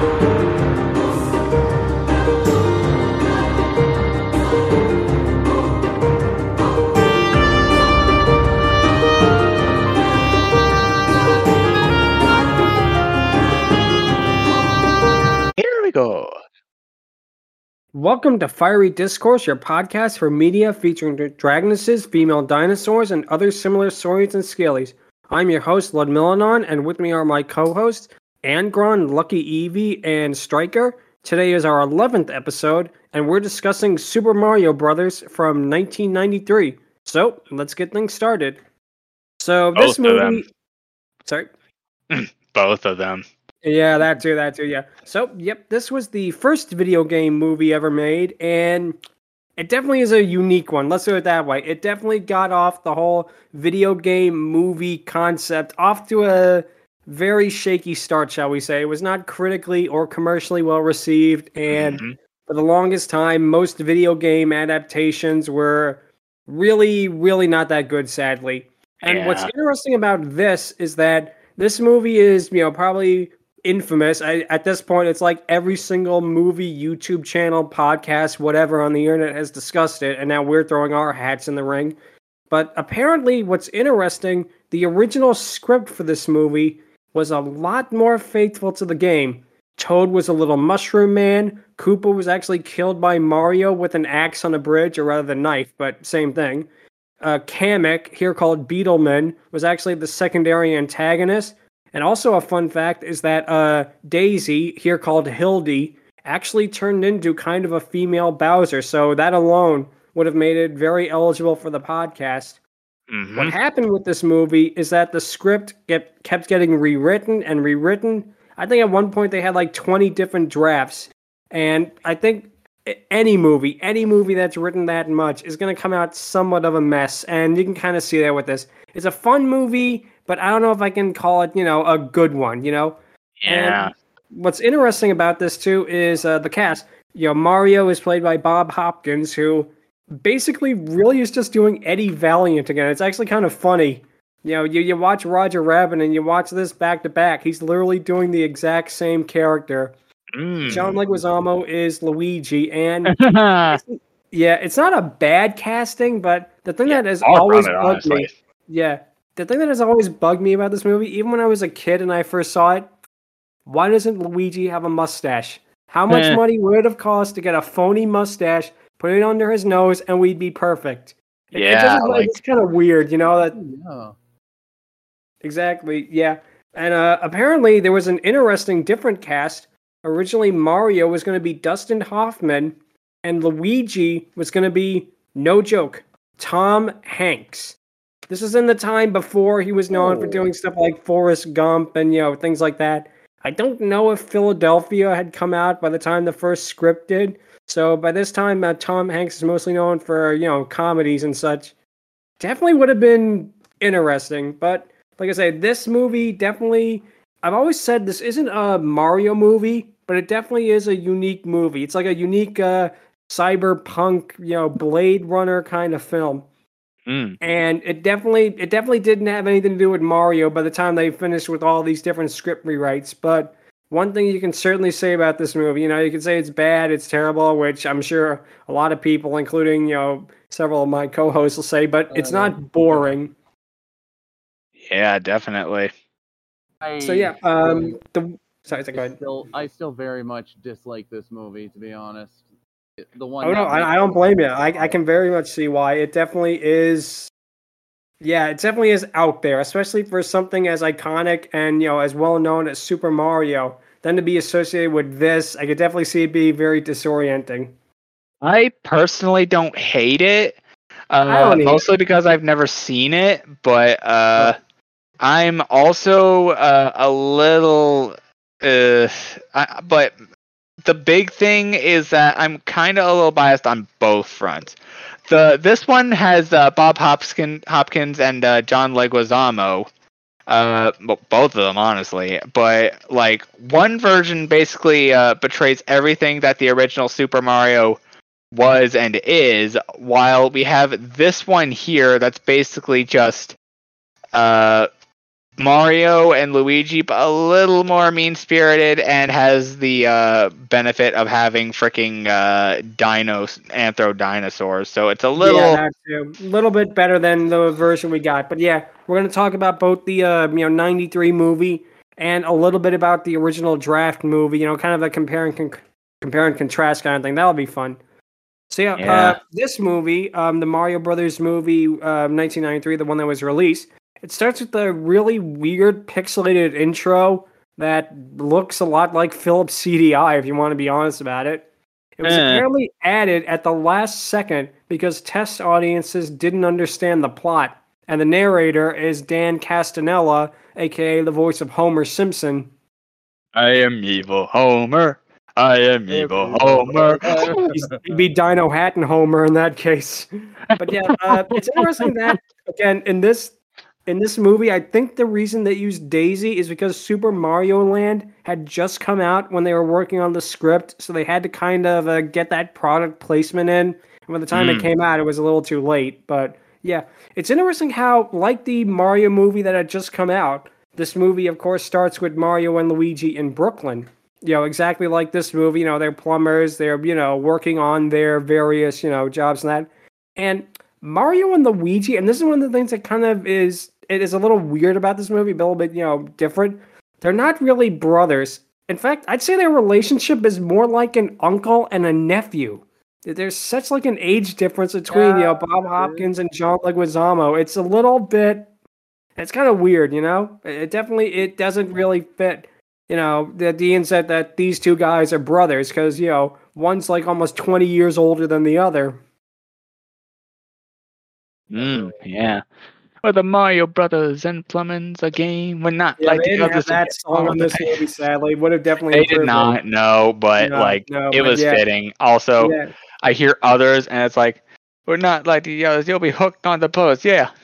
Here we go. Welcome to Fiery Discourse, your podcast for media featuring dra- dragonesses, female dinosaurs, and other similar saurians and scalies. I'm your host, Ludmillanon, and with me are my co-hosts, Angron, LuckyEevee, and Stryker. Today is our 11th episode, and we're discussing Super Mario Brothers from 1993. So, let's get things started. So, this Both of movie... Sorry? Both of them. Yeah, that too, that too, yeah. So, yep, this was the first video game movie ever made, and it definitely is a unique one. Let's do it that way. It definitely got off the whole video game movie concept off to a very shaky start, shall we say. It was not critically or commercially well received, and Mhm. for the longest time, most video game adaptations were really, really not that good, sadly. And what's interesting about this is that this movie is, you know, probably infamous. I, at this point, it's like every single movie, YouTube channel, podcast, whatever on the internet has discussed it, and now we're throwing our hats in the ring. But apparently, what's interesting, the original script for this movie was a lot more faithful to the game. Toad was a little mushroom man. Koopa was actually killed by Mario with an axe on a bridge, or rather the knife, but same thing. Uh, Kamek, here called Beetleman, was actually the secondary antagonist. And also a fun fact is that uh, Daisy, here called Hildy, actually turned into kind of a female Bowser. So that alone would have made it very eligible for the podcast. Mhm. What happened with this movie is that the script get, kept getting rewritten and rewritten. I think at one point they had like 20 different drafts. And I think any movie, any movie that's written that much is going to come out somewhat of a mess. And you can kind of see that with this. It's a fun movie, but I don't know if I can call it, you know, a good one, you know? Yeah. And what's interesting about this too is uh, the cast. You know, Mario is played by Bob Hopkins, who basically really is just doing Eddie Valiant again. It's actually kind of funny. You know, you, you watch Roger Rabbit and you watch this back to back. He's literally doing the exact same character. Mm. John Leguizamo is Luigi, and yeah, it's not a bad casting, but the thing Yeah, that has always it, bugged me, yeah, the thing that has always bugged me about this movie, even when I was a kid and I first saw it, why doesn't Luigi have a mustache? How much money would it have cost to get a phony mustache, put it under his nose, and we'd be perfect? It- it Yeah, doesn't- like- it's kind of weird, you know. That Yeah. Exactly. Yeah. And uh, apparently there was an interesting different cast. Originally Mario was going to be Dustin Hoffman and Luigi was going to be no joke, Tom Hanks. This is in the time before he was known for Oh. doing stuff like Forrest Gump and you know things like that. I don't know if Philadelphia had come out by the time the first script did. So by this time uh, Tom Hanks is mostly known for, you know, comedies and such. Definitely would have been interesting, but like I say, this movie definitely. I've always said this isn't a Mario movie, but it definitely is a unique movie. It's like a unique uh, cyberpunk, you know, Blade Runner kind of film, Mm. and it definitely it definitely didn't have anything to do with Mario by the time they finished with all these different script rewrites. But one thing you can certainly say about this movie, you know, you can say it's bad, it's terrible, which I'm sure a lot of people, including you know several of my co-hosts, will say, but it's Uh, not boring. Yeah, definitely. So yeah, um, the sorry, so go I still, I still very much dislike this movie, to be honest. The one. Oh no, I, I don't blame you. I, I can very much see why. It definitely is. Yeah, it definitely is out there, especially for something as iconic and you know as well known as Super Mario. Then to be associated with this, I could definitely see it be very disorienting. I personally don't hate it. Uh, don't mostly because I've never seen it, but uh, I'm also uh, a little. Uh, I, but the big thing is that I'm kind of a little biased on both fronts. The this one has uh, Bob Hopkins, Hopkins and uh, John Leguizamo. Uh, both of them, honestly. But like one version basically uh, betrays everything that the original Super Mario was and is, while we have this one here that's basically just uh Mario and Luigi, but a little more mean spirited and has the uh, benefit of having freaking uh, dinos, anthro dinosaurs. So it's a little. Yeah. A little bit better than the version we got. But yeah, we're going to talk about both the uh, you know 93 movie and a little bit about the original draft movie, you know, kind of a compare and, con- compare and contrast kind of thing. That'll be fun. So yeah, Yeah. Uh, this movie, um, the Mario Brothers movie, uh, 1993, the one that was released, it starts with a really weird pixelated intro that looks a lot like Philips CDI, if you want to be honest about it. It was Eh. apparently added at the last second because test audiences didn't understand the plot, and the narrator is Dan Castellaneta, aka the voice of Homer Simpson. I am evil Homer. I am evil Homer. He's- He'd be Dinohattan Homer in that case. But yeah, uh, it's interesting that again in this in this movie, I think the reason they used Daisy is because Super Mario Land had just come out when they were working on the script, so they had to kind of uh, get that product placement in. And by the time it Mm. came out, it was a little too late. But yeah, it's interesting how, like the Mario movie that had just come out, this movie, of course, starts with Mario and Luigi in Brooklyn. You know, exactly like this movie. You know, they're plumbers. They're you know working on their various you know jobs and that. And Mario and Luigi, and this is one of the things that kind of is it is a little weird about this movie, a little bit you know different. They're not really brothers. In fact, I'd say their relationship is more like an uncle and a nephew. There's such like an age difference between you know Bob Hopkins and John Leguizamo. It's a little bit. It's kind of weird, you know. It it definitely it doesn't really fit. You know, that Dean said that these two guys are brothers because you know one's like almost 20 years older than the other. Mm, yeah. Well, the Mario Brothers and Plumbing's a game. We're not Yeah, like they the didn't have that song on this movie. Sadly, would have definitely. They did improved it. not. No, but No, like no, it but was yeah. fitting. Also, Yeah. I hear others, and it's like we're not like the others. You'll be hooked on the post. Yeah.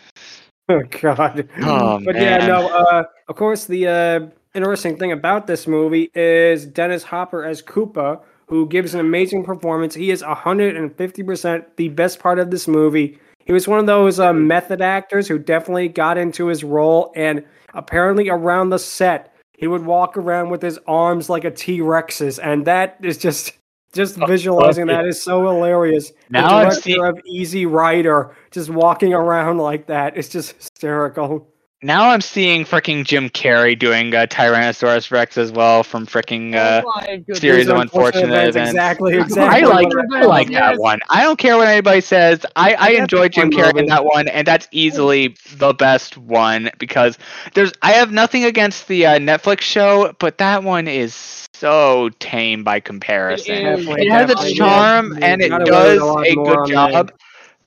Oh God. Oh, but yeah, no. Uh, of course, the uh, interesting thing about this movie is Dennis Hopper as Koopa, who gives an amazing performance. He is 150% the best part of this movie. He was one of those uh, method actors who definitely got into his role, and apparently around the set, he would walk around with his arms like a T Rex's, and that is just. Just visualizing that is so hilarious. The Now I've director seen- of Easy Rider just walking around like that. It's just hysterical. Now I'm seeing freaking Jim Carrey doing uh, Tyrannosaurus Rex as well from freaking uh, oh series of These unfortunate events. Exactly, I exactly. like I like that one. I don't care what anybody says. I, I That's enjoy Jim fun Carrey in that one, and that's easily the best one because there's I have nothing against the uh, Netflix show, but that one is so tame by comparison. It is. Definitely, It has its charm yeah. and it does a a good on that. job,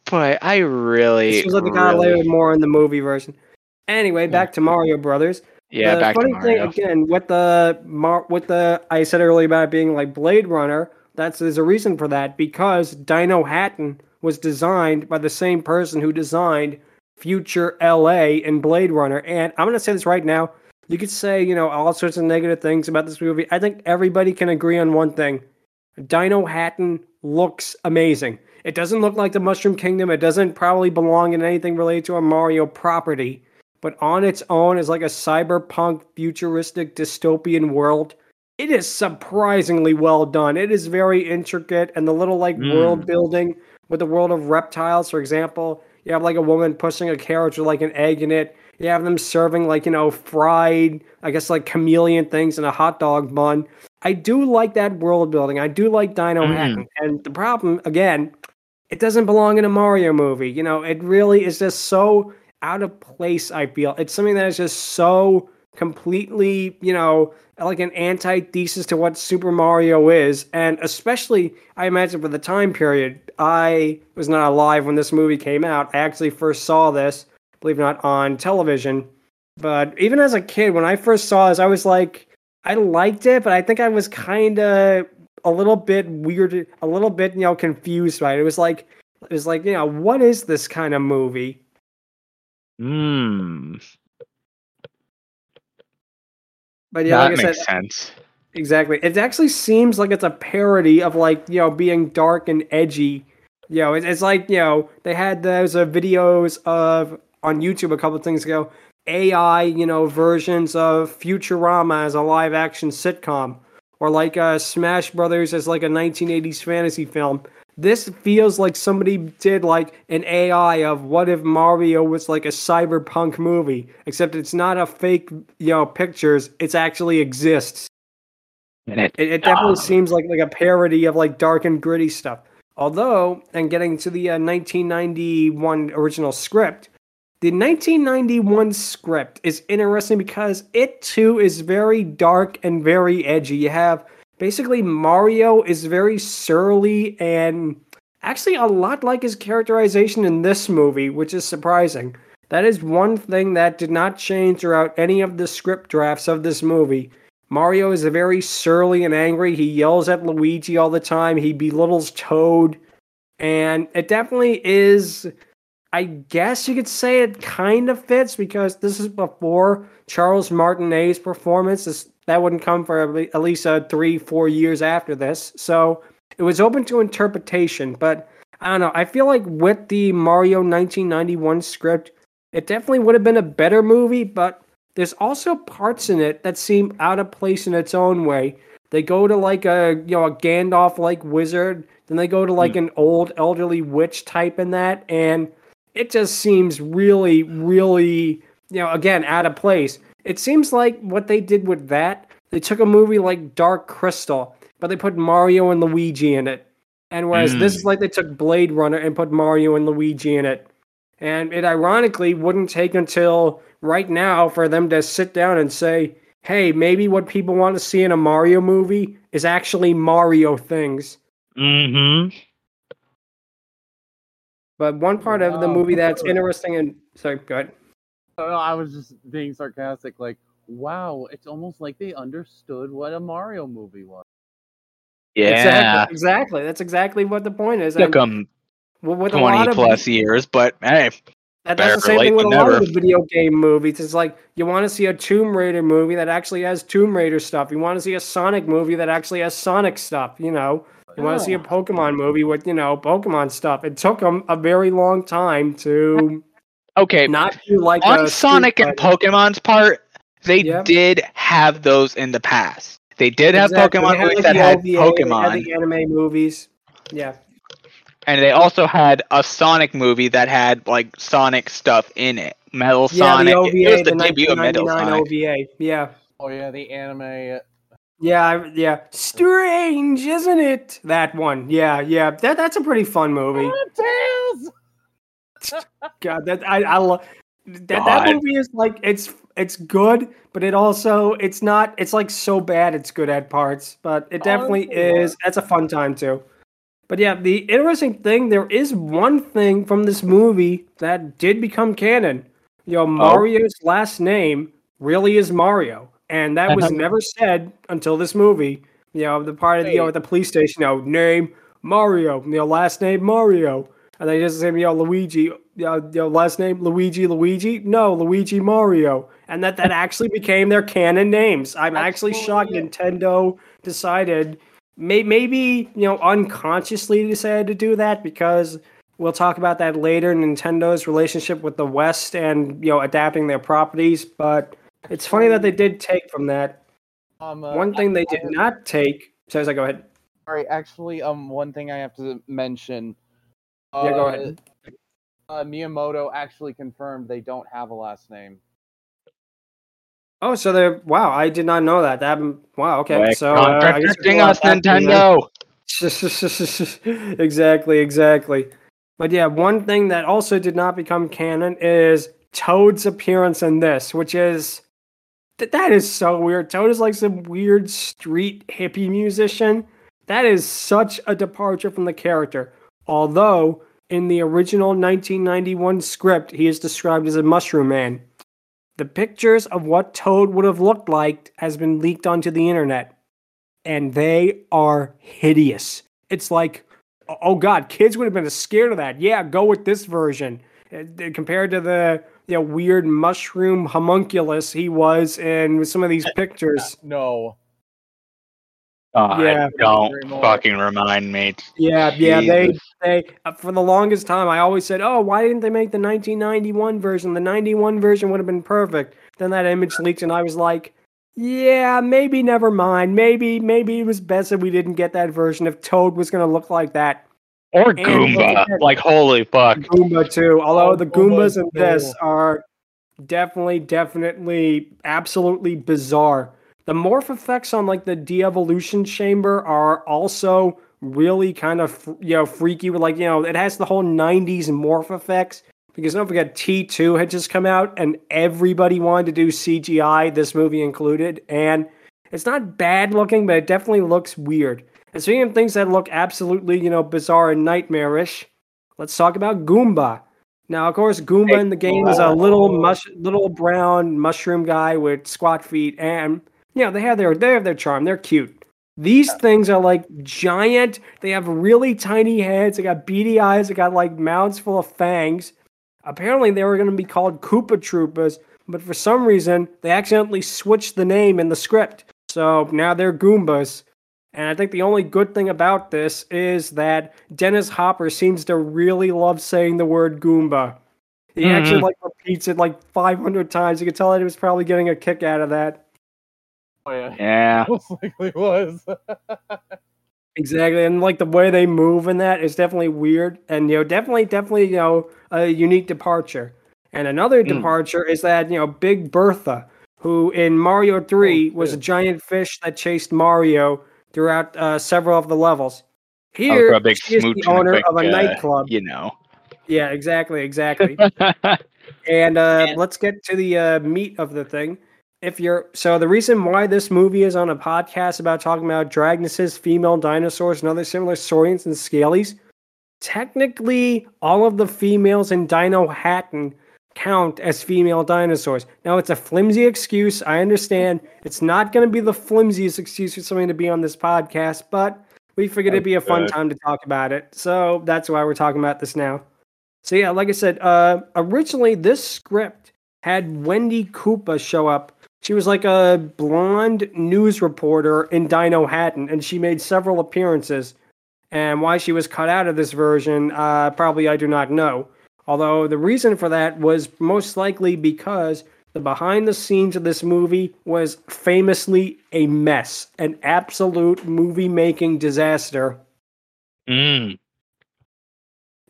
but I really, This was like they kind of really- layered more in the movie version. Anyway, back to Mario Brothers. yeah, the back to funny Mario. thing again with the Mar- with the I said earlier about it being like Blade Runner. That's there's a reason for that because Dinohattan was designed by the same person who designed Future LA and Blade Runner. And I'm gonna say this right now. You could say you know all sorts of negative things about this movie. I think everybody can agree on one thing: Dinohattan looks amazing. It doesn't look like the Mushroom Kingdom. It doesn't probably belong in anything related to a Mario property but on its own as like a cyberpunk futuristic dystopian world it is surprisingly well done it is very intricate and the little like Mm. world building with the world of reptiles for example you have like a woman pushing a carriage with like an egg in it you have them serving like you know fried i guess like chameleon things in a hot dog bun i do like that world building i do like dino Mm. Hatton. and the problem again it doesn't belong in a mario movie you know it really is just so out of place i feel. It's something that is just so completely you know like an antithesis to what super mario is. And especially i imagine for the time period i was not alive when this movie came out. I actually first saw this believe it or not on television. But even as a kid when i first saw this i was like i liked it but i think i was kind of a little bit weird a little bit you know confused it. It was like it was like you know what is this kind of movie Mm, But yeah, that like I makes said, sense. exactly. It actually seems like it's a parody of like you know being dark and edgy. You know, it's, it's like you know they had those uh, videos of on YouTube a couple of things ago. AI, you know, versions of Futurama as a live action sitcom, or like uh, Smash Brothers as like a 1980s fantasy film. This feels like somebody did like an AI of what if Mario was like a cyberpunk movie, except it's not a fake, you know, pictures. It's actually exists. It, it definitely seems like like a parody of like dark and gritty stuff. Although, and getting to the uh, 1991 original script, the 1991 script is interesting because it too is very dark and very edgy. You have basically Mario is very surly and actually a lot like his characterization in this movie, which is surprising. That is one thing that did not change throughout any of the script drafts of this movie. Mario is very surly and angry. He yells at Luigi all the time. He belittles Toad. And it definitely is, I guess you could say it kind of fits because this is before Charles Martinet's performance. This, that wouldn't come for at least uh, three, four years after this. So it was open to interpretation. But I don't know. I feel like with the Mario 1991 script, it definitely would have been a better movie, but there's also parts in it that seem out of place in its own way. They go to like a you know a Gandalf like wizard, then they go to like mm. an old elderly witch type in that, and it just seems really, really you know again out of place. It seems like what they did with that, they took a movie like Dark Crystal, but they put Mario and Luigi in it. And whereas mm. this is like they took Blade Runner and put Mario and Luigi in it. And it ironically wouldn't take until right now for them to sit down and say, hey, maybe what people want to see in a Mario movie is actually Mario things. Mm-hmm. But one part of the movie that's interesting and sorry, go ahead. I was just being sarcastic, like, wow, it's almost like they understood what a Mario movie was. Yeah, exactly. exactly. That's exactly what the point is. Took them twenty plus of, years, but hey, that, that's the same thing with a never. lot of the video game movies. It's like you want to see a Tomb Raider movie that actually has Tomb Raider stuff. You want to see a Sonic movie that actually has Sonic stuff. You know, you want to see a Pokemon movie with you know Pokemon stuff. It took them a very long time to. Okay, not do like on Sonic and Pokemon's part, they yep. did have those in the past. They did exactly. have Pokemon movies that had Pokemon. Had the anime movies. Yeah and they also had a Sonic movie that had like Sonic stuff in it. Metal yeah, Sonic. The OVA, it was the, the debut of Metal Sonic. OVA. Yeah. Oh yeah, the anime. Uh, yeah, yeah. Strange, isn't it? That one. Yeah, yeah. That that's a pretty fun movie. Tails. God, that I I love that that movie is like it's it's good, but it also it's not it's like so bad it's good at parts, but it definitely oh, is. That's a fun time too. But yeah, the interesting thing, there is one thing from this movie that did become canon. You know, oh. Mario's oh. last name really is Mario. And that was never said until this movie. You know, the part of the, you know, at the police station, you know, name Mario, you know, last name Mario. And they just say, know, Luigi, you know, you know, last name Luigi, Luigi? No, Luigi Mario. And that that actually became their canon names. I'm actually shocked Nintendo decided maybe you know unconsciously decided to do that because we'll talk about that later. Nintendo's relationship with the West and you know adapting their properties, but it's funny that they did take from that. Um, uh, one thing they did not take. So, I go ahead. Sorry, actually, um, one thing I have to mention. Uh, yeah, go ahead. Uh, Miyamoto actually confirmed they don't have a last name. Oh, so they're wow! I did not know that. That wow. Okay, Like, so uh, contradicting us, Nintendo. exactly, exactly. But yeah, one thing that also did not become canon is Toad's appearance in this, which is that that is so weird. Toad is like some weird street hippie musician. That is such a departure from the character. Although in the original 1991 script, he is described as a mushroom man. The pictures of what Toad would have looked like has been leaked onto the internet, and they are hideous. It's like, oh god, kids would have been scared of that. Yeah, go with this version uh, compared to the you know, weird mushroom homunculus he was in some of these pictures. No. God, Yeah. don't fucking remind me. Yeah, yeah, they Jesus. they uh, for the longest time I always said, "Oh, why didn't they make the 1991 version? The 91 version would have been perfect." Then that image leaked and I was like, "Yeah, maybe never mind. Maybe maybe it was best that we didn't get that version if Toad was going to look like that." Or And Goomba. again- Like, holy fuck. Goomba too. Although Oh, the Goomba's Goombas in this cool. are definitely, definitely, absolutely bizarre. The morph effects on like the de-evolution chamber are also really kind of you know freaky. With like you know it has the whole '90s morph effects because don't forget T2 had just come out and everybody wanted to do CGI, this movie included, and it's not bad looking, but it definitely looks weird. And speaking of things that look absolutely, you know, bizarre and nightmarish, let's talk about Goomba. Now, of course, Goomba in the game is a little mush, little brown mushroom guy with squat feet, and you know they have their they have their charm. They're cute. These things are like giant. They have really tiny heads. They got beady eyes. They got like mouths full of fangs. Apparently, they were going to be called Koopa Troopas, but for some reason, they accidentally switched the name in the script. So now they're Goombas. And I think the only good thing about this is that Dennis Hopper seems to really love saying the word Goomba. He actually Mhm. like repeats it like 500 times. You can tell that he was probably getting a kick out of that. Oh yeah, Yeah. most likely was. Exactly, and like the way they move in that is definitely weird, and you know, definitely, definitely, you know, a unique departure. And another Mm. departure is that you know, Big Bertha, who in Mario Three Oh, was a giant fish that chased Mario throughout uh, several of the levels. Oh, Here, a big she is the and a owner quick, of a uh, nightclub. You know. Yeah, exactly, exactly. And uh, let's get to the uh, meat of the thing. If you're so, the reason why this movie is on a podcast about talking about Dragonesses, female dinosaurs, and other similar saurians and scalies, technically, all of the females in Dinohattan count as female dinosaurs. Now, it's a flimsy excuse. I understand it's not going to be the flimsiest excuse for something to be on this podcast, but we figured it'd be a fun time to talk about it. So that's why we're talking about this now. So yeah, like I said, uh, originally this script had Wendy Koopa show up. She was like a blonde news reporter in Dinohattan, and she made several appearances. And why she was cut out of this version, uh, probably I do not know. Although the reason for that was most likely because the behind the scenes of this movie was famously a mess, an absolute movie making disaster. Mm.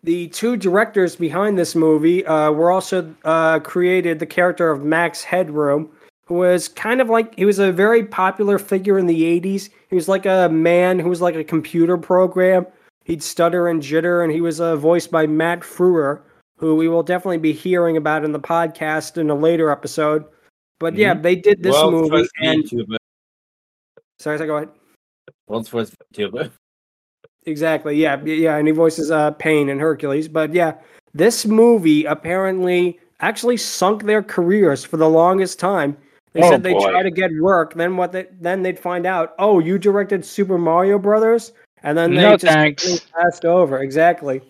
The two directors behind this movie uh, were also uh, created the character of Max Headroom, was kind of like he was a very popular figure in the 80s. He was like a man who was like a computer program. He'd stutter and jitter, and he was uh, voiced by Matt Frewer, who we will definitely be hearing about in the podcast in a later episode. But yeah, they did this movie, and VTuber. sorry, sorry, go ahead. World's first VTuber. Exactly. Yeah. Yeah. And he voices uh, Pain and Hercules. But yeah, this movie apparently actually sunk their careers for the longest time. They Oh, said they boy. try to get work, then what? They, then they'd find out, oh, you directed Super Mario Brothers, and then they No just thanks. passed over. Exactly.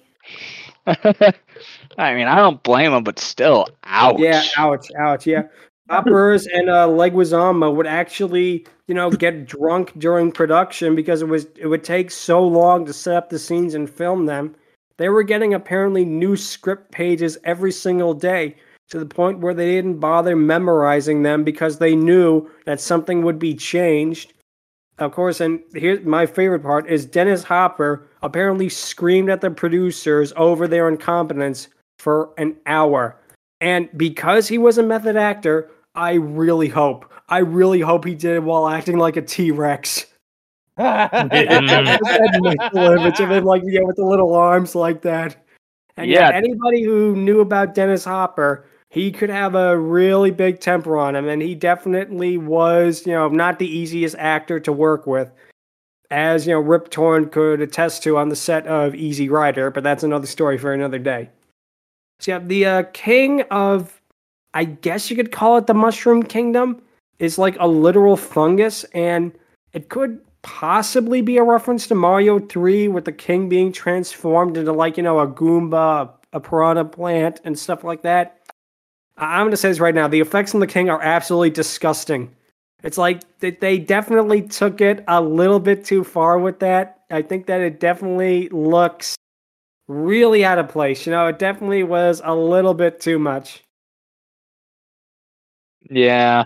I mean, I don't blame them, but still, ouch. Yeah. Ouch. Ouch. Yeah. Hoppers and uh, Leguizamo would actually, you know, get drunk during production because it was it would take so long to set up the scenes and film them. They were getting apparently new script pages every single day to the point where they didn't bother memorizing them because they knew that something would be changed. Of course, and here's my favorite part is Dennis Hopper apparently screamed at the producers over their incompetence for an hour. And because he was a method actor, I really hope, I really hope he did it while acting like a T Rex. image of him, like yeah, with the little arms like that. And yeah, Yeah. anybody who knew about Dennis Hopper, he could have a really big temper on him, and he definitely was, you know, not the easiest actor to work with, as you know, Rip Torn could attest to on the set of Easy Rider. But that's another story for another day. So yeah, the uh, king of, I guess you could call it the Mushroom Kingdom, is like a literal fungus, and it could possibly be a reference to Mario 3 with the king being transformed into like, you know, a Goomba, a piranha plant, and stuff like that. I- I'm going to say this right now. The effects on the king are absolutely disgusting. It's like they definitely took it a little bit too far with that. I think that it definitely looks really out of place. You know, it definitely was a little bit too much. Yeah.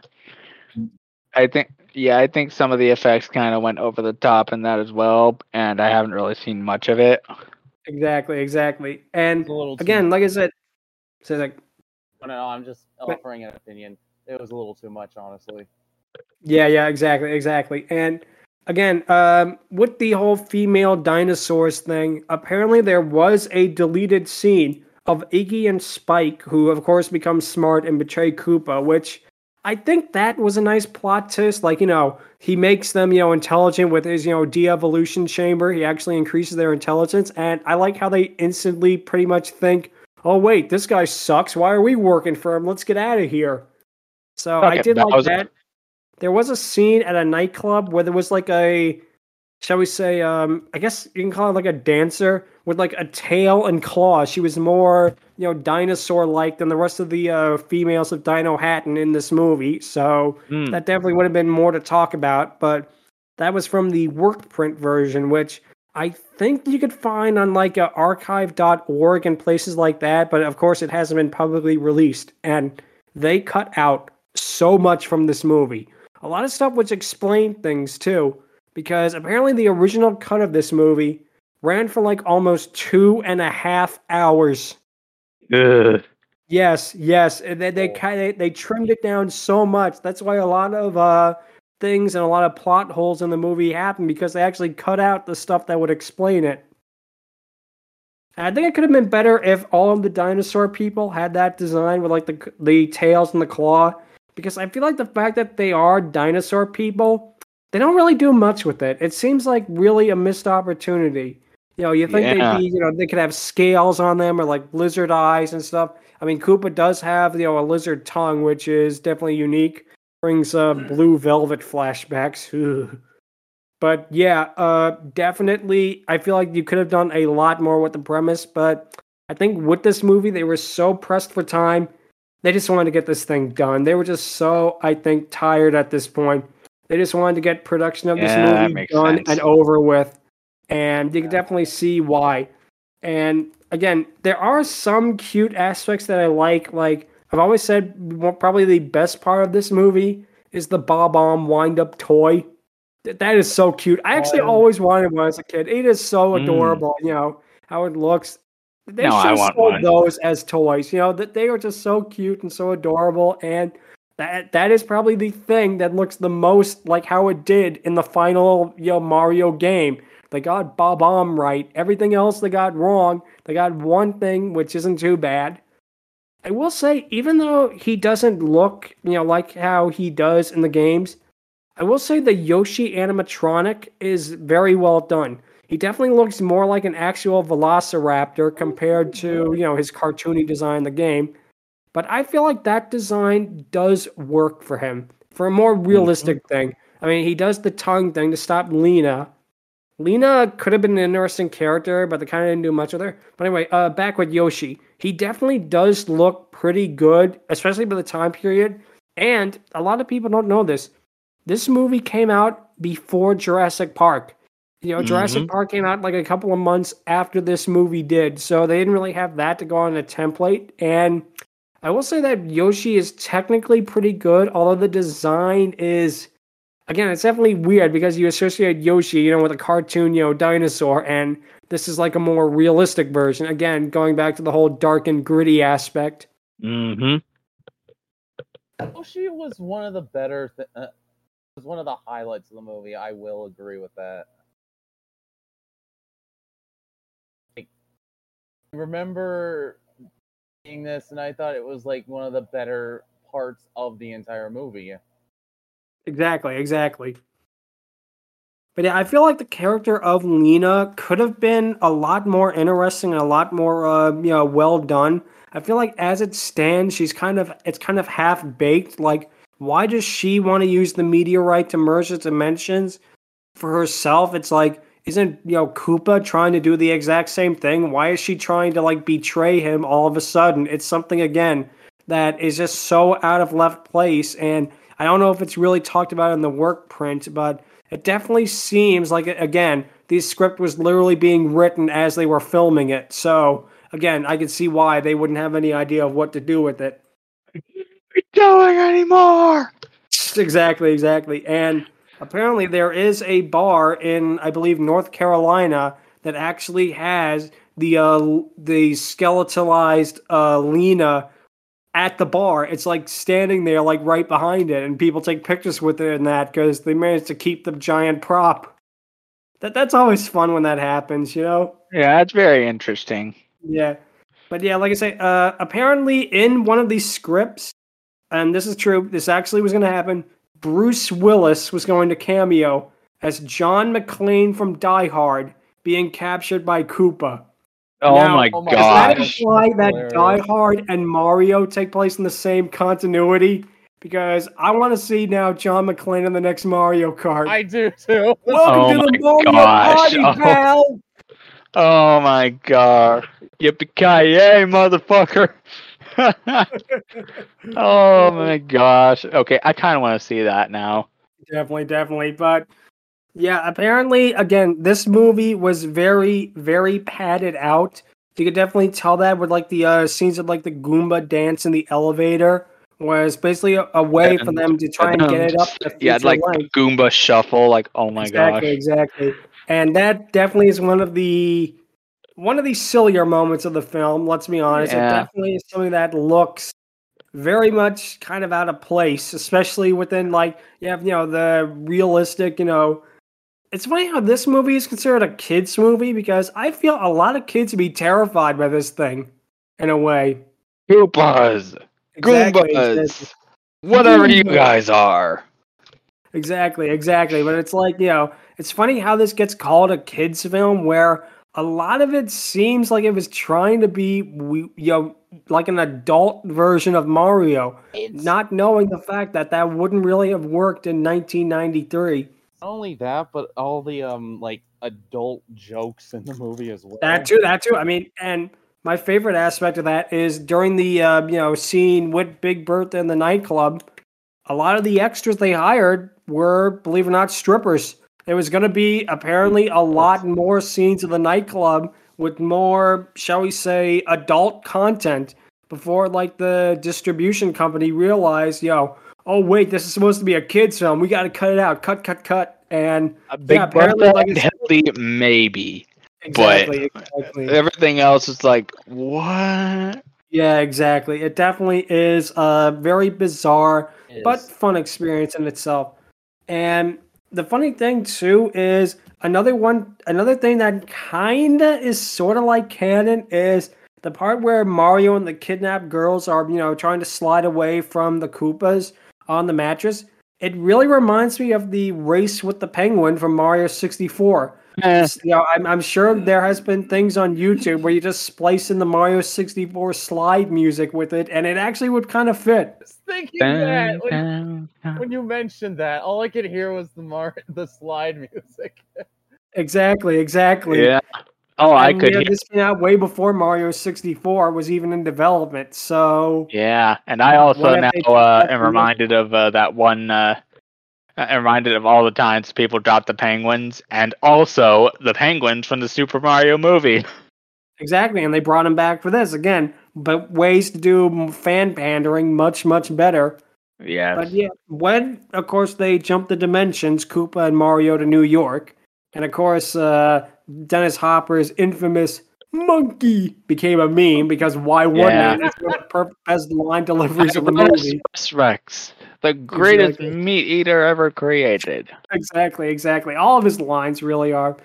I think yeah, I think some of the effects kind of went over the top in that as well, and I haven't really seen much of it. Exactly, exactly. And It's a little too- again, like I said, so like No, no, I'm just offering an opinion. It was a little too much, honestly. Yeah, yeah, exactly, exactly. And again, um, with the whole female dinosaurs thing, apparently there was a deleted scene of Iggy and Spike, who of course become smart and betray Koopa, which I think that was a nice plot twist. Like, you know, he makes them, you know, intelligent with his, you know, de-evolution chamber. He actually increases their intelligence. And I like how they instantly pretty much think, oh wait, this guy sucks. Why are we working for him? Let's get out of here. So I did that like was- that. There was a scene at a nightclub where there was like a, shall we say, um, I guess you can call it like a dancer with like a tail and claws. She was more, you know, dinosaur-like than the rest of the uh, females of Dinohattan in this movie. So Hmm. that definitely would have been more to talk about. But that was from the work print version, which I think you could find on like archive.org and places like that. But of course, it hasn't been publicly released. And they cut out so much from this movie. A lot of stuff which explained things too. Because apparently the original cut of this movie ran for like almost two and a half hours. Ugh. Yes, yes. They they Oh. of they trimmed it down so much. That's why a lot of uh things and a lot of plot holes in the movie happen because they actually cut out the stuff that would explain it. I think it could have been better if all of the dinosaur people had that design with like the the tails and the claw because I feel like the fact that they are dinosaur people, they don't really do much with it. It seems like really a missed opportunity. You know, you think Yeah. they'd be, you know, they could have scales on them or like lizard eyes and stuff. I mean, Koopa does have, you know, a lizard tongue, which is definitely unique. Brings uh, blue velvet flashbacks. But yeah, uh, definitely, I feel like you could have done a lot more with the premise. But I think with this movie, they were so pressed for time. They just wanted to get this thing done. They were just so, I think, tired at this point. They just wanted to get production of this Yeah, that movie done sense. and over with. And you can definitely see why. And again, there are some cute aspects that I like. Like I've always said, probably the best part of this movie is the Bob Omb wind up toy. Th- That is so cute. I actually Oh. always wanted one as a kid. It is so Mm. adorable. You know how it looks. They No, should sold those as toys. You know that they are just so cute and so adorable. And that that is probably the thing that looks the most like how it did in the final you know Mario game. They got Bob Omb right. Everything else they got wrong. They got one thing which isn't too bad. I will say, even though he doesn't look, you know, like how he does in the games, I will say the Yoshi animatronic is very well done. He definitely looks more like an actual Velociraptor compared to, you know, his cartoony design in the game. But I feel like that design does work for him for a more mm-hmm. realistic thing. I mean, he does the tongue thing to stop Lena. Lena could have been an interesting character, but they kind of didn't do much with her. But anyway, uh, back with Yoshi, he definitely does look pretty good, especially by the time period. And a lot of people don't know this. This movie came out before Jurassic Park. You know, Jurassic Mhm. Park came out like a couple of months after this movie did, so they didn't really have that to go on a template. And I will say that Yoshi is technically pretty good, although the design is again, it's definitely weird because you associate Yoshi, you know, with a cartoon, you know, dinosaur, and this is like a more realistic version. Again, going back to the whole dark and gritty aspect. Mm-hmm. Yoshi was one of the better. Th- uh, was one of the highlights of the movie. I will agree with that. Like, I remember seeing this, and I thought it was like one of the better parts of the entire movie. Exactly, exactly. But yeah, I feel like the character of Lena could have been a lot more interesting and a lot more, uh, you know, well done. I feel like as it stands, she's kind of it's kind of half baked. Like, why does she want to use the meteorite to merge the dimensions for herself? It's like, isn't you know Koopa trying to do the exact same thing? Why is she trying to like betray him all of a sudden? It's something again that is just so out of left place and I don't know if it's really talked about in the work print, but it definitely seems like again, this script was literally being written as they were filming it. So again, I can see why they wouldn't have any idea of what to do with it. Doing anymore? Exactly, exactly. And apparently there is a bar in I believe North Carolina that actually has the uh the skeletalized uh Lena at the bar. It's like standing there like right behind it and people take pictures with it and that cuz they managed to keep the giant prop. That that's always fun when that happens, you know? Yeah, it's very interesting. Yeah. But yeah, like I say, uh apparently in one of these scripts and this is true, this actually was going to happen. Bruce Willis was going to cameo as John McClane from Die Hard being captured by Koopa. Oh Now, my oh my Does that gosh. imply that Hilarious. Die Hard and Mario take place in the same continuity? Because I want to see now John McClane in the next Mario Kart. I do too. Welcome Oh to the Mario gosh. Party, Oh. pal! Oh my god. Yippee ki yay, motherfucker. oh my gosh. Okay, I kind of want to see that now. Definitely, definitely. But yeah, apparently, again, this movie was very, very padded out. You could definitely tell that with like the uh, scenes of like the Goomba dance in the elevator was basically a, a way for them to try and get it up to Yeah, like length. Goomba shuffle. Like, oh my exactly, gosh. exactly. And that definitely is one of the one of the sillier moments of the film. Let's be honest. It definitely is something that looks very much kind of out of place, especially within like you have you know the realistic. You know, it's funny how this movie is considered a kids movie because I feel a lot of kids would be terrified by this thing, in a way. Goombas. Exactly, Goombas. exactly. Whatever you guys are. Exactly, exactly. But it's like, you know, it's funny how this gets called a kids film where a lot of it seems like it was trying to be you know like an adult version of Mario, not knowing the fact that that wouldn't really have worked in 1993. Not only that, but all the um like adult jokes in the movie as well. That too, that too. I mean, and my favorite aspect of that is during the uh, you know scene with Big Bertha in the nightclub. A lot of the extras they hired were, believe it or not, strippers. There was going to be apparently a lot more scenes of the nightclub with more, shall we say, adult content before like the distribution company realized, yo, oh wait, this is supposed to be a kids film. We got to cut it out. Cut, cut, cut. And A big Yeah, apparently, like and it's- Hildy, maybe. exactly, exactly. Everything else is like, what? Yeah, exactly. It definitely is a very bizarre but fun experience in itself. And the funny thing too is another one another thing that kinda is sorta like canon is the part where Mario and the kidnapped girls are, you know, trying to slide away from the Koopas on the mattress. It really reminds me of the race with the penguin from Mario 64. Eh, You know, I'm, I'm sure there has been things on YouTube where you just splice in the Mario 64 slide music with it, and it actually would kind of fit. I was thinking dun, that when, dun, dun. when you mentioned that, all I could hear was the mar the slide music. Exactly, exactly. Yeah. Oh, I And, could you know, hear. This came out way before Mario 64 was even in development. So Yeah, and I also now uh, am reminded of uh, that one. Uh, I'm reminded of all the times people dropped the penguins, and also the penguins from the Super Mario movie. exactly, and they brought him back for this again. But ways to do fan pandering much much better. Yeah. But yeah, when of course they jumped the dimensions, Koopa and Mario to New York, and of course uh, Dennis Hopper's infamous monkey became a meme because why wouldn't Yeah. it? It's one of the best line deliveries of the movie. Rex, the greatest Exactly. meat eater ever created. Exactly, exactly. All of his lines really are.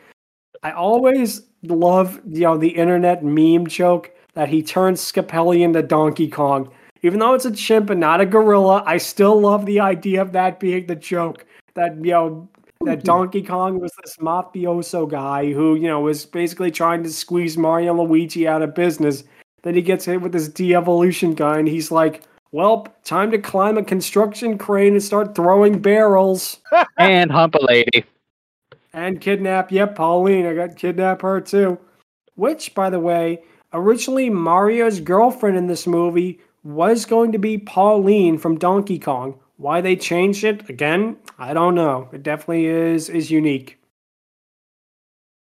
I always love, you know, the internet meme joke that he turns Scapelli into Donkey Kong. Even though it's a chimp and not a gorilla, I still love the idea of that being the joke. That, you know, that Donkey Kong was this mafioso guy who, you know, was basically trying to squeeze Mario Luigi out of business. Then he gets hit with this de-evolution guy, and he's like, well, time to climb a construction crane and start throwing barrels. and hump a lady. And kidnap, yep, Pauline. I got kidnap her too. Which, by the way, originally Mario's girlfriend in this movie was going to be Pauline from Donkey Kong. Why they changed it again, I don't know. It definitely is is unique.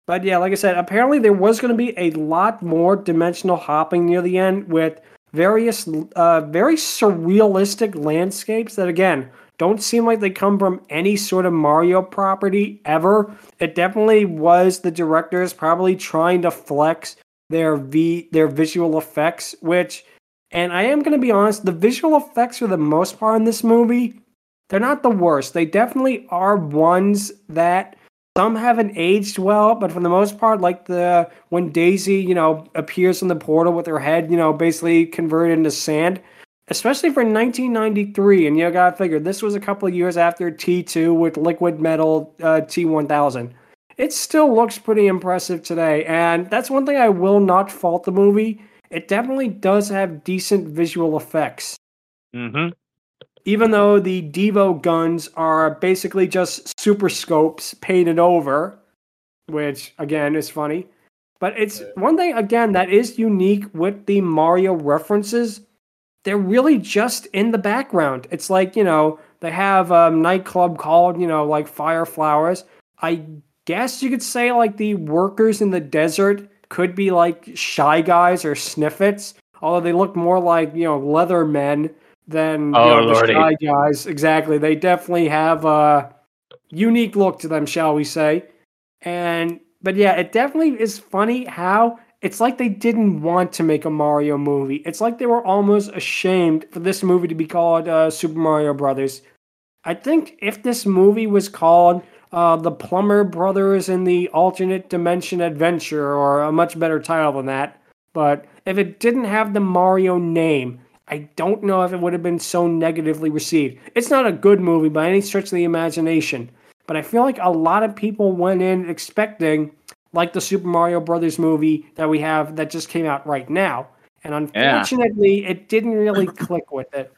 But yeah, like I said, apparently there was going to be a lot more dimensional hopping near the end with various uh, very surrealistic landscapes that again don't seem like they come from any sort of Mario property ever. It definitely was the directors probably trying to flex their v their visual effects, which and I am going to be honest, the visual effects for the most part in this movie, they're not the worst. They definitely are ones that some haven't aged well, but for the most part, like the when Daisy, you know, appears in the portal with her head, you know, basically converted into sand, especially for 1993. And you gotta figure this was a couple of years after T2 with Liquid Metal uh, T1000. It still looks pretty impressive today, and that's one thing I will not fault the movie. It definitely does have decent visual effects. Mm-hmm. Even though the Devo guns are basically just super scopes painted over, which again is funny. But it's one thing again that is unique with the Mario references. They're really just in the background. It's like, you know, they have a nightclub called, you know, like Fire Flowers. I guess you could say like the workers in the desert could be like shy guys or Snifits, although they look more like, you know, leather men than Oh, you know, the shy guys. Exactly. They definitely have a unique look to them, shall we say. And but yeah, it definitely is funny how it's like they didn't want to make a Mario movie. It's like they were almost ashamed for this movie to be called uh, Super Mario Brothers. I think if this movie was called uh, The Plumber Brothers in the Alternate Dimension Adventure, or a much better title than that, but if it didn't have the Mario name, I don't know if it would have been so negatively received. It's not a good movie by any stretch of the imagination, but I feel like a lot of people went in expecting like the Super Mario Brothers movie that we have that just came out right now. And unfortunately, it didn't really click with it.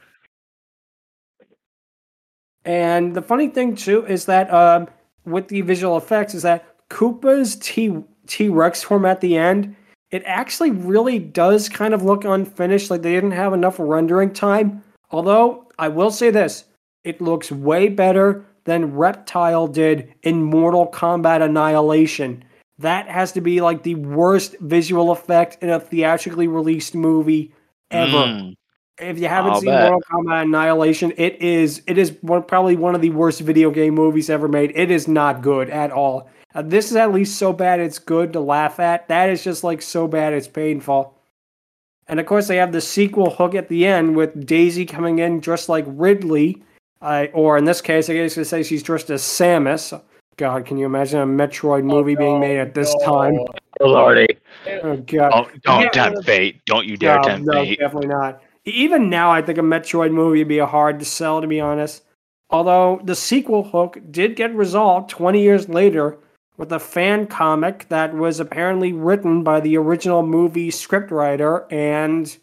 And the funny thing too is that um, with the visual effects is that Koopa's T T Rex form at the end, it actually really does kind of look unfinished, like they didn't have enough rendering time. Although I will say this, it looks way better than Reptile did in Mortal Kombat Annihilation. That has to be like the worst visual effect in a theatrically released movie ever. Mm. If you haven't I'll seen bet. Mortal Kombat Annihilation, it is it is one, probably one of the worst video game movies ever made. It is not good at all. Uh, this is at least so bad it's good to laugh at. That is just like so bad it's painful. And of course, they have the sequel hook at the end with Daisy coming in dressed like Ridley, uh, or in this case, I guess you could say she's dressed as Samus. God, can you imagine a Metroid movie being made at this time? Oh, lordy. Oh God! Don't, don't tempt fate. Don't you dare no, tempt no, fate. definitely not. Even now, I think a Metroid movie would be hard to sell, to be honest. Although the sequel hook did get resolved 20 years later with a fan comic that was apparently written by the original movie scriptwriter, and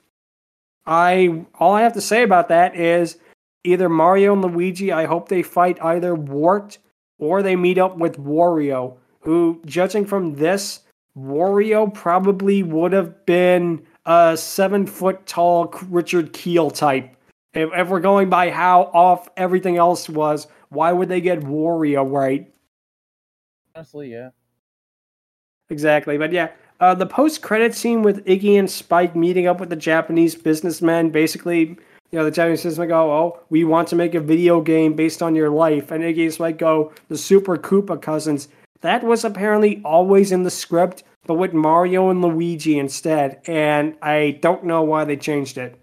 I all I have to say about that is either Mario and Luigi, I hope they fight either Wart or they meet up with Wario, who, judging from this, Wario probably would have been a seven foot tall Richard Kiel type. If, if we're going by how off everything else was, why would they get Wario right? Honestly, yeah. Exactly. But yeah, uh, the post credit scene with Iggy and Spike meeting up with the Japanese businessmen, basically, you know, the Japanese businessmen go, Oh, we want to make a video game based on your life. And Iggy and Spike go, The Super Koopa Cousins. That was apparently always in the script, but with Mario and Luigi instead. And I don't know why they changed it.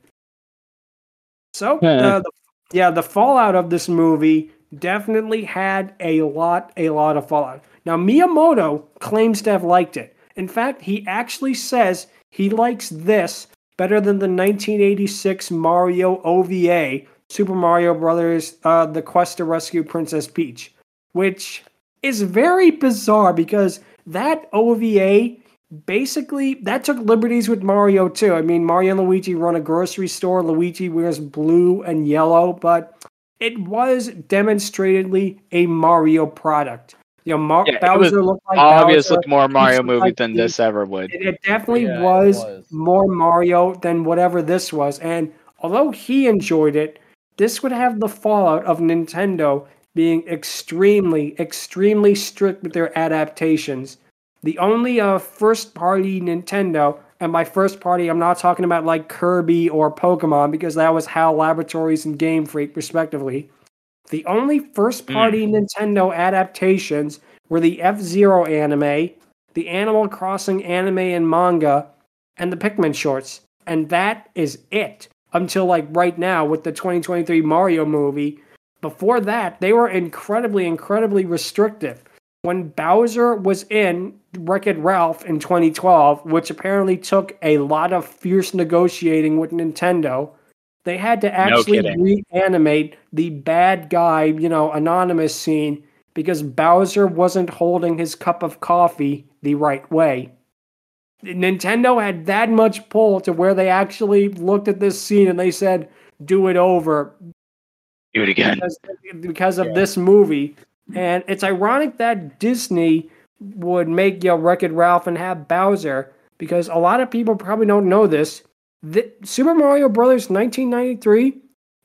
So, Yeah. uh, the, yeah, the fallout of this movie definitely had a lot, a lot of fallout. Now, Miyamoto claims to have liked it. In fact, he actually says he likes this better than the 1986 Mario OVA, Super Mario Brothers: uh, The Quest to Rescue Princess Peach, which is very bizarre because that OVA basically that took liberties with Mario too. I mean, Mario and Luigi run a grocery store. Luigi wears blue and yellow, but it was demonstratedly a Mario product. You know, Mar- Yeah, Bowser looked like Obviously, Bowser. more Mario looked movie like than the- this ever would. It, it definitely Yeah, it was, was. more Mario than whatever this was. And although he enjoyed it, this would have the fallout of Nintendo being extremely, extremely strict with their adaptations. The only uh, first party Nintendo, and by first party, I'm not talking about like Kirby or Pokemon because that was HAL Laboratories and Game Freak, respectively. The only first party Nintendo adaptations were the F Zero anime, the Animal Crossing anime and manga, and the Pikmin shorts. And that is it until like right now with the 2023 Mario movie. Before that, they were incredibly, incredibly restrictive. When Bowser was in Wreck It Ralph in 2012, which apparently took a lot of fierce negotiating with Nintendo, they had to actually kidding. reanimate the bad guy, you know, anonymous scene because Bowser wasn't holding his cup of coffee the right way. Nintendo had that much pull to where they actually looked at this scene and they said, do it over Do it again. because, because of Yeah. this movie. And it's ironic that Disney would make you know, Wreck It Ralph and have Bowser because a lot of people probably don't know this. The, Super Mario Brothers 1993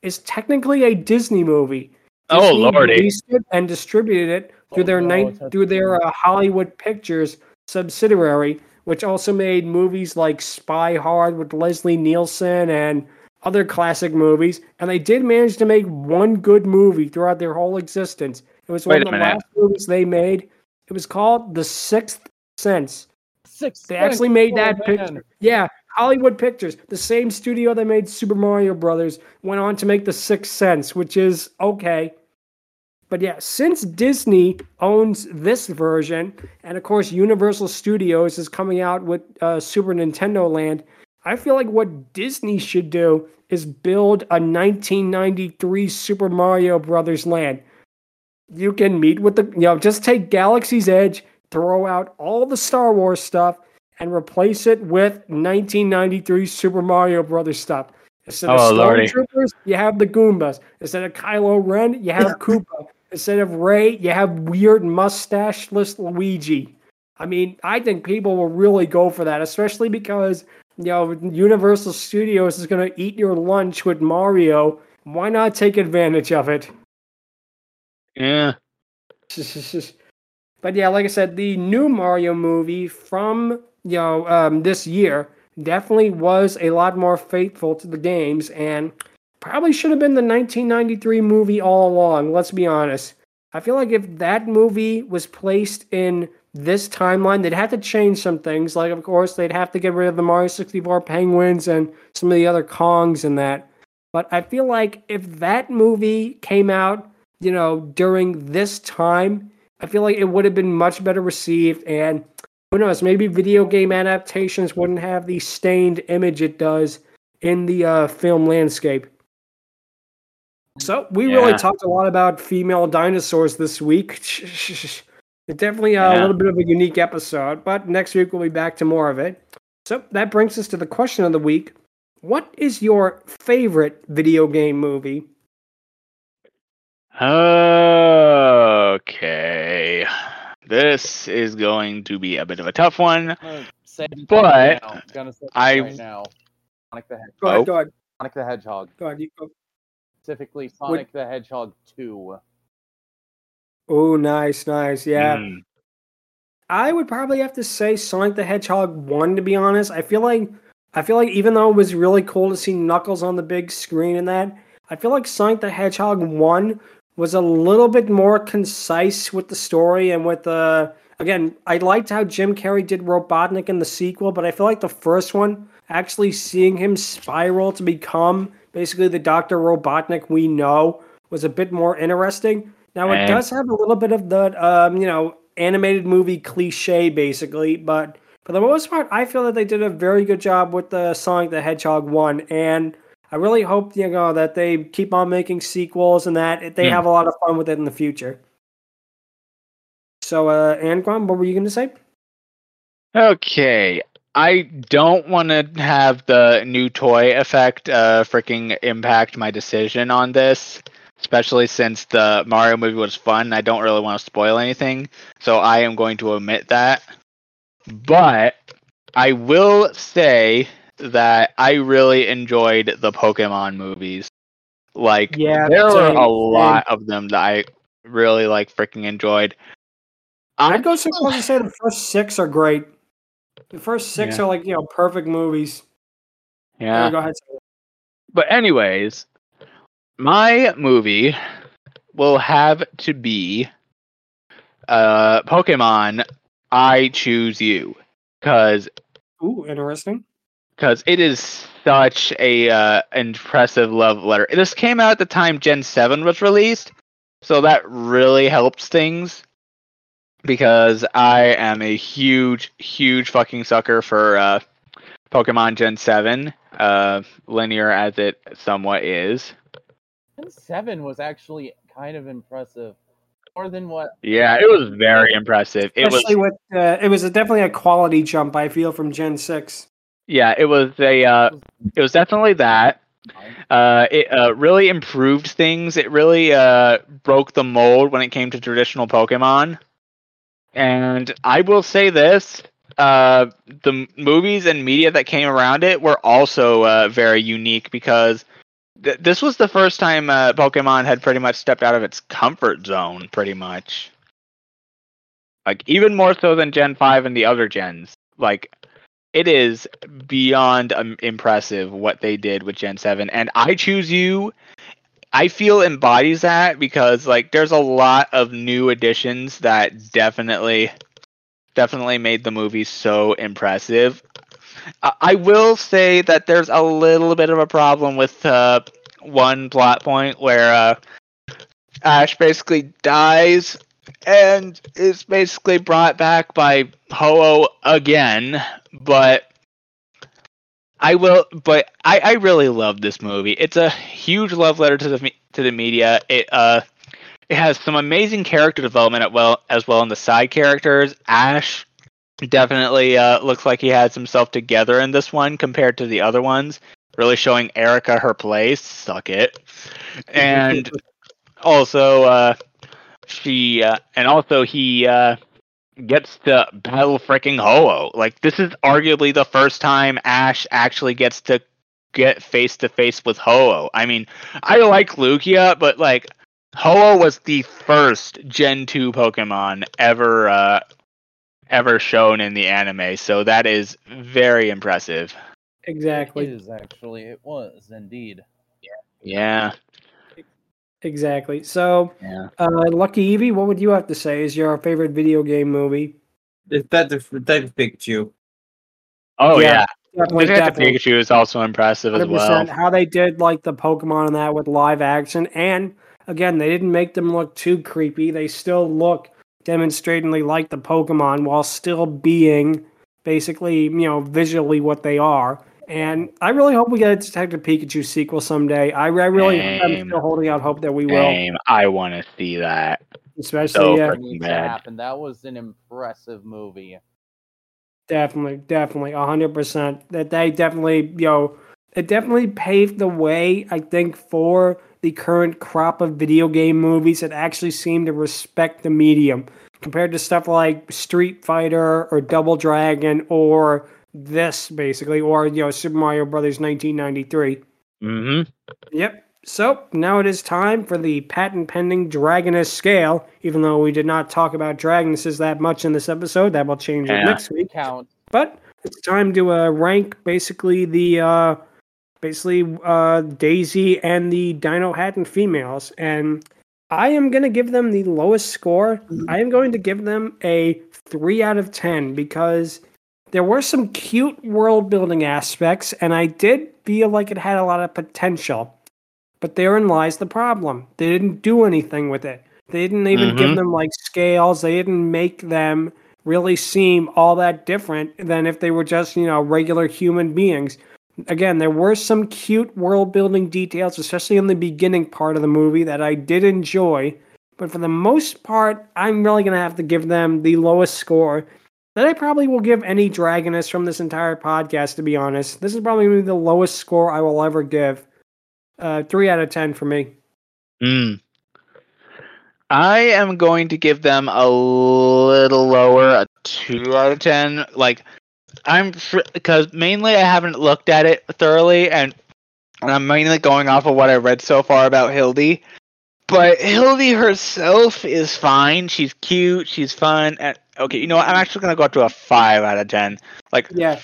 is technically a Disney movie. Oh, Disney lordy. it and distributed it through Oh, their no, nine, it's a- through their uh, Hollywood Pictures subsidiary, which also made movies like Spy Hard with Leslie Nielsen and other classic movies. And they did manage to make one good movie throughout their whole existence. It was one of the minute. last movies they made. It was called The Sixth Sense. Six. They actually made oh, that man. picture. Yeah, Hollywood Pictures, the same studio that made Super Mario Brothers, went on to make The Sixth Sense, which is okay. But yeah, since Disney owns this version, and of course Universal Studios is coming out with uh, Super Nintendo Land, I feel like what Disney should do is build a 1993 Super Mario Brothers land. You can meet with the, you know, just take Galaxy's Edge, throw out all the Star Wars stuff, and replace it with 1993 Super Mario Brothers stuff. Instead of Oh. Stormtroopers, you have the Goombas. Instead of Kylo Ren, you have Koopa. Instead of Rey, you have weird mustacheless Luigi. I mean, I think people will really go for that, especially because you know Universal Studios is going to eat your lunch with Mario. Why not take advantage of it? Yeah. but yeah, like I said, the new Mario movie from you know um, this year definitely was a lot more faithful to the games, and probably should have been the 1993 movie all along. Let's be honest. I feel like if that movie was placed in this timeline, they'd have to change some things. Like, of course, they'd have to get rid of the Mario 64 penguins and some of the other Kongs and that. But I feel like if that movie came out, you know, during this time, I feel like it would have been much better received. And who knows, maybe video game adaptations wouldn't have the stained image it does in the uh, film landscape. So we really talked a lot about female dinosaurs this week. It's definitely uh, a Yeah. little bit of a unique episode, but next week we'll be back to more of it. So that brings us to the question of the week. What is your favorite video game movie? Okay. This is going to be a bit of a tough one. I'm say But right now. I'm gonna say I- right now. Sonic the, Hedgehog. Go ahead, Oh. go ahead, Sonic the Hedgehog. go ahead. You go. Specifically, Sonic the Hedgehog 2. Oh, nice, nice. Yeah. Mm. I would probably have to say Sonic the Hedgehog 1 to be honest. I feel like I feel like even though it was really cool to see Knuckles on the big screen and that, I feel like Sonic the Hedgehog 1 was a little bit more concise with the story and with the again, I liked how Jim Carrey did Robotnik in the sequel, but I feel like the first one actually seeing him spiral to become basically the Dr. Robotnik we know was a bit more interesting. Now it Eh. does have a little bit of the um, you know, animated movie cliche basically, but for the most part, I feel that they did a very good job with the Sonic the Hedgehog one, and I really hope you know that they keep on making sequels and that they Hmm. have a lot of fun with it in the future. So, uh, Angron, what were you going to say? Okay. I don't want to have the new toy effect uh freaking impact my decision on this, especially since the Mario movie was fun. I don't really want to spoil anything, so I am going to omit that. But I will say that I really enjoyed the Pokemon movies. Like Yeah, there are a lot of them that I really like freaking enjoyed. I'd go so far to say the first six are great. The first six Yeah. are like you know perfect movies. Yeah. Go ahead. But anyways, my movie will have to be uh Pokemon I Choose You cuz Ooh, interesting. cuz it is such a uh, impressive love letter. This came out at the time Gen 7 was released, so that really helps things because I am a huge huge fucking sucker for uh Pokemon Gen 7, uh linear as it somewhat is. Gen Seven was actually kind of impressive, more than what Yeah, it was very impressive. It was with uh, it was a, definitely a quality jump. I feel from Gen Six. yeah, it was a uh, it was definitely that. Uh, it uh, really improved things. It really uh, broke the mold when it came to traditional Pokemon. And I will say this: uh, the movies and media that came around it were also uh, very unique because th- this was the first time uh, Pokemon had pretty much stepped out of its comfort zone, pretty much. Like even more so than Gen Five and the other gens. Like it is beyond um, impressive what they did with Gen 7 and I choose you I feel embodies that because like there's a lot of new additions that definitely definitely made the movie so impressive. I, will say that there's a little bit of a problem with uh, one plot point where uh, Ash basically dies and is basically brought back by Ho-Oh again, but I will. But I, I really love this movie. It's a huge love letter to the to the media. It uh, it has some amazing character development as well as well in the side characters. Ash definitely uh, looks like he has himself together in this one compared to the other ones. Really showing Erica her place. Suck it. And also, uh, she uh, and also he uh, gets to battle freaking Ho-Oh. Like this is arguably the first time Ash actually gets to get face to face with Ho-Oh. I mean, I like Lugia, but like Ho-Oh was the first Gen 2 Pokemon ever uh, ever shown in the anime, so that is very impressive. Exactly. is. Actually, it was indeed. Yeah. Exactly. So, Yeah. uh, LuckyEevee, what would you have to say is your favorite video game movie? It's better for Detective Pikachu. Oh Yeah, yeah. Definitely, Detective definitely. Pikachu is also impressive as 100%. well. How they did like the Pokemon and that with live action, and again, they didn't make them look too creepy. They still look demonstratingly like the Pokemon while still being basically, you know, visually what they are. And I really hope we get a Detective Pikachu sequel someday. I, I really am still holding out hope that we will, Same. I want to see that. especially So yeah, freaking Needs bad. happen. That was an impressive movie. Definitely, definitely, a hundred percent. That they definitely, you know, it definitely paved the way. I think for the current crop of video game movies that actually seem to respect the medium, compared to stuff like Street Fighter or Double Dragon or this, basically, or you know, Super Mario Brothers 1993. Mm-hmm. Yep. So now it is time for the patent pending Dragoness scale. Even though we did not talk about Dragonesses that much in this episode, that will change it Yeah. next week. Count. But it's time to uh, rank basically the uh, basically uh, Daisy and the Dinohattan females, and I am going to give them the lowest score. I am going to give them a three out of ten because there were some cute world building aspects, and I did feel like it had a lot of potential. But therein lies the problem. They didn't do anything with it. They didn't even give Mhm. them like scales. They didn't make them really seem all that different than if they were just, you know, regular human beings. Again, there were some cute world building details, especially in the beginning part of the movie, that I did enjoy. But for the most part, I'm really going to have to give them the lowest score that I probably will give any Dragoness from this entire podcast, to be honest. This is probably the lowest score I will ever give. Uh, three out of 10 for me. Mm. I am going to give them a little lower, a two out of ten. Like I'm because mainly I haven't looked at it thoroughly, and and I'm mainly going off of what I read so far about Hildy. But Hildy herself is fine. She's cute. She's fun. And okay, you know what? I'm actually gonna go up to a five out of ten. Like Yeah,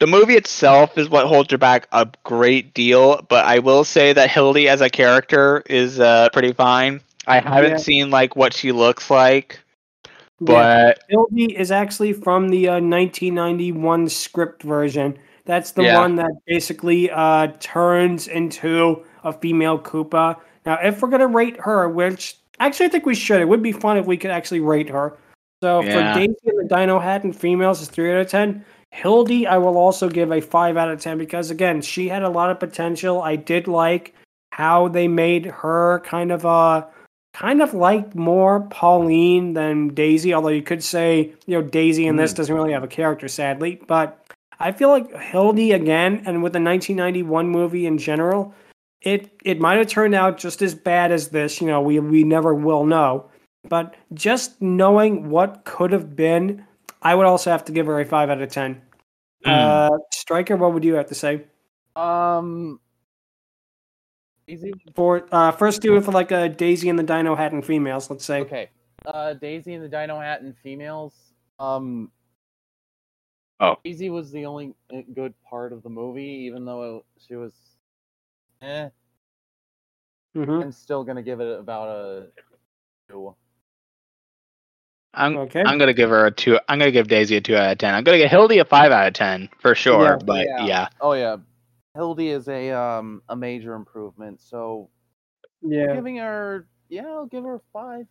the movie itself is what holds her back a great deal, but I will say that Hildy as a character is uh, pretty fine. I haven't Yeah. seen like what she looks like, yeah. but Hildy is actually from the uh, 1991 script version. That's the Yeah. one that basically uh, turns into a female Koopa. Now, if we're gonna rate her, which actually I think we should, it would be fun if we could actually rate her. So Yeah. for Daisy and the Dinohattan females is three out of ten. Hildy, I will also give a five out of ten because again, she had a lot of potential. I did like how they made her kind of uh kind of liked more Pauline than Daisy, although you could say, you know, Daisy in this doesn't really have a character, sadly. But I feel like Hildy again, and with the 1991 movie in general, it it might have turned out just as bad as this. You know, we we never will know. But just knowing what could have been, I would also have to give her a five out of ten. Uh, Stryker, what would you have to say? Um, Daisy. For uh, first, do it for like a Daisy and the Dinohattan females. Let's say. Okay. Uh, Daisy and the Dinohattan females. Um. Oh. Daisy was the only uh, good part of the movie, even though she was. Eh. hmm I'm still gonna give it about a two. I'm Okay. I'm gonna give her a two. I'm gonna give Daisy a two out of ten. I'm gonna give Hildy a five out of ten for sure. Yeah. but Yeah. yeah. Oh yeah, Hildy is a um a major improvement. So Yeah. giving her yeah, I'll give her five.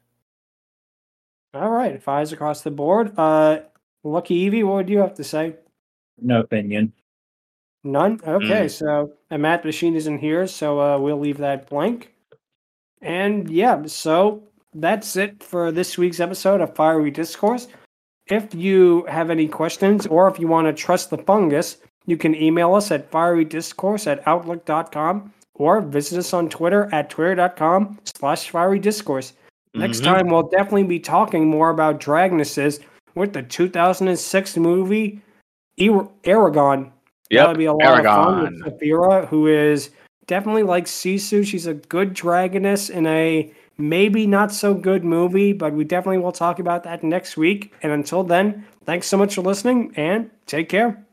All right. Fives across the board. Uh, LuckyEevee, what would you have to say? No opinion. None. Okay. Mm. So a math machine isn't here, so uh, we'll leave that blank. And yeah, so that's it for this week's episode of Fiery Discourse. If you have any questions or if you want to trust the fungus, you can email us at fierydiscourse at outlook.com or visit us on Twitter at twitter.com slash fierydiscourse. Next Mhm. time, we'll definitely be talking more about Dragonesses with the 2006 movie Eragon. Yep. That'll be a lot of fun with Saphira, who is definitely like Sisu. She's a good dragoness in a maybe not so good movie, but we definitely will talk about that next week. And until then, thanks so much for listening and take care.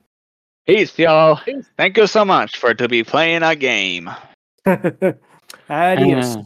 Peace, y'all. Peace. Thank you so much for to be playing a game. Adios. Uh,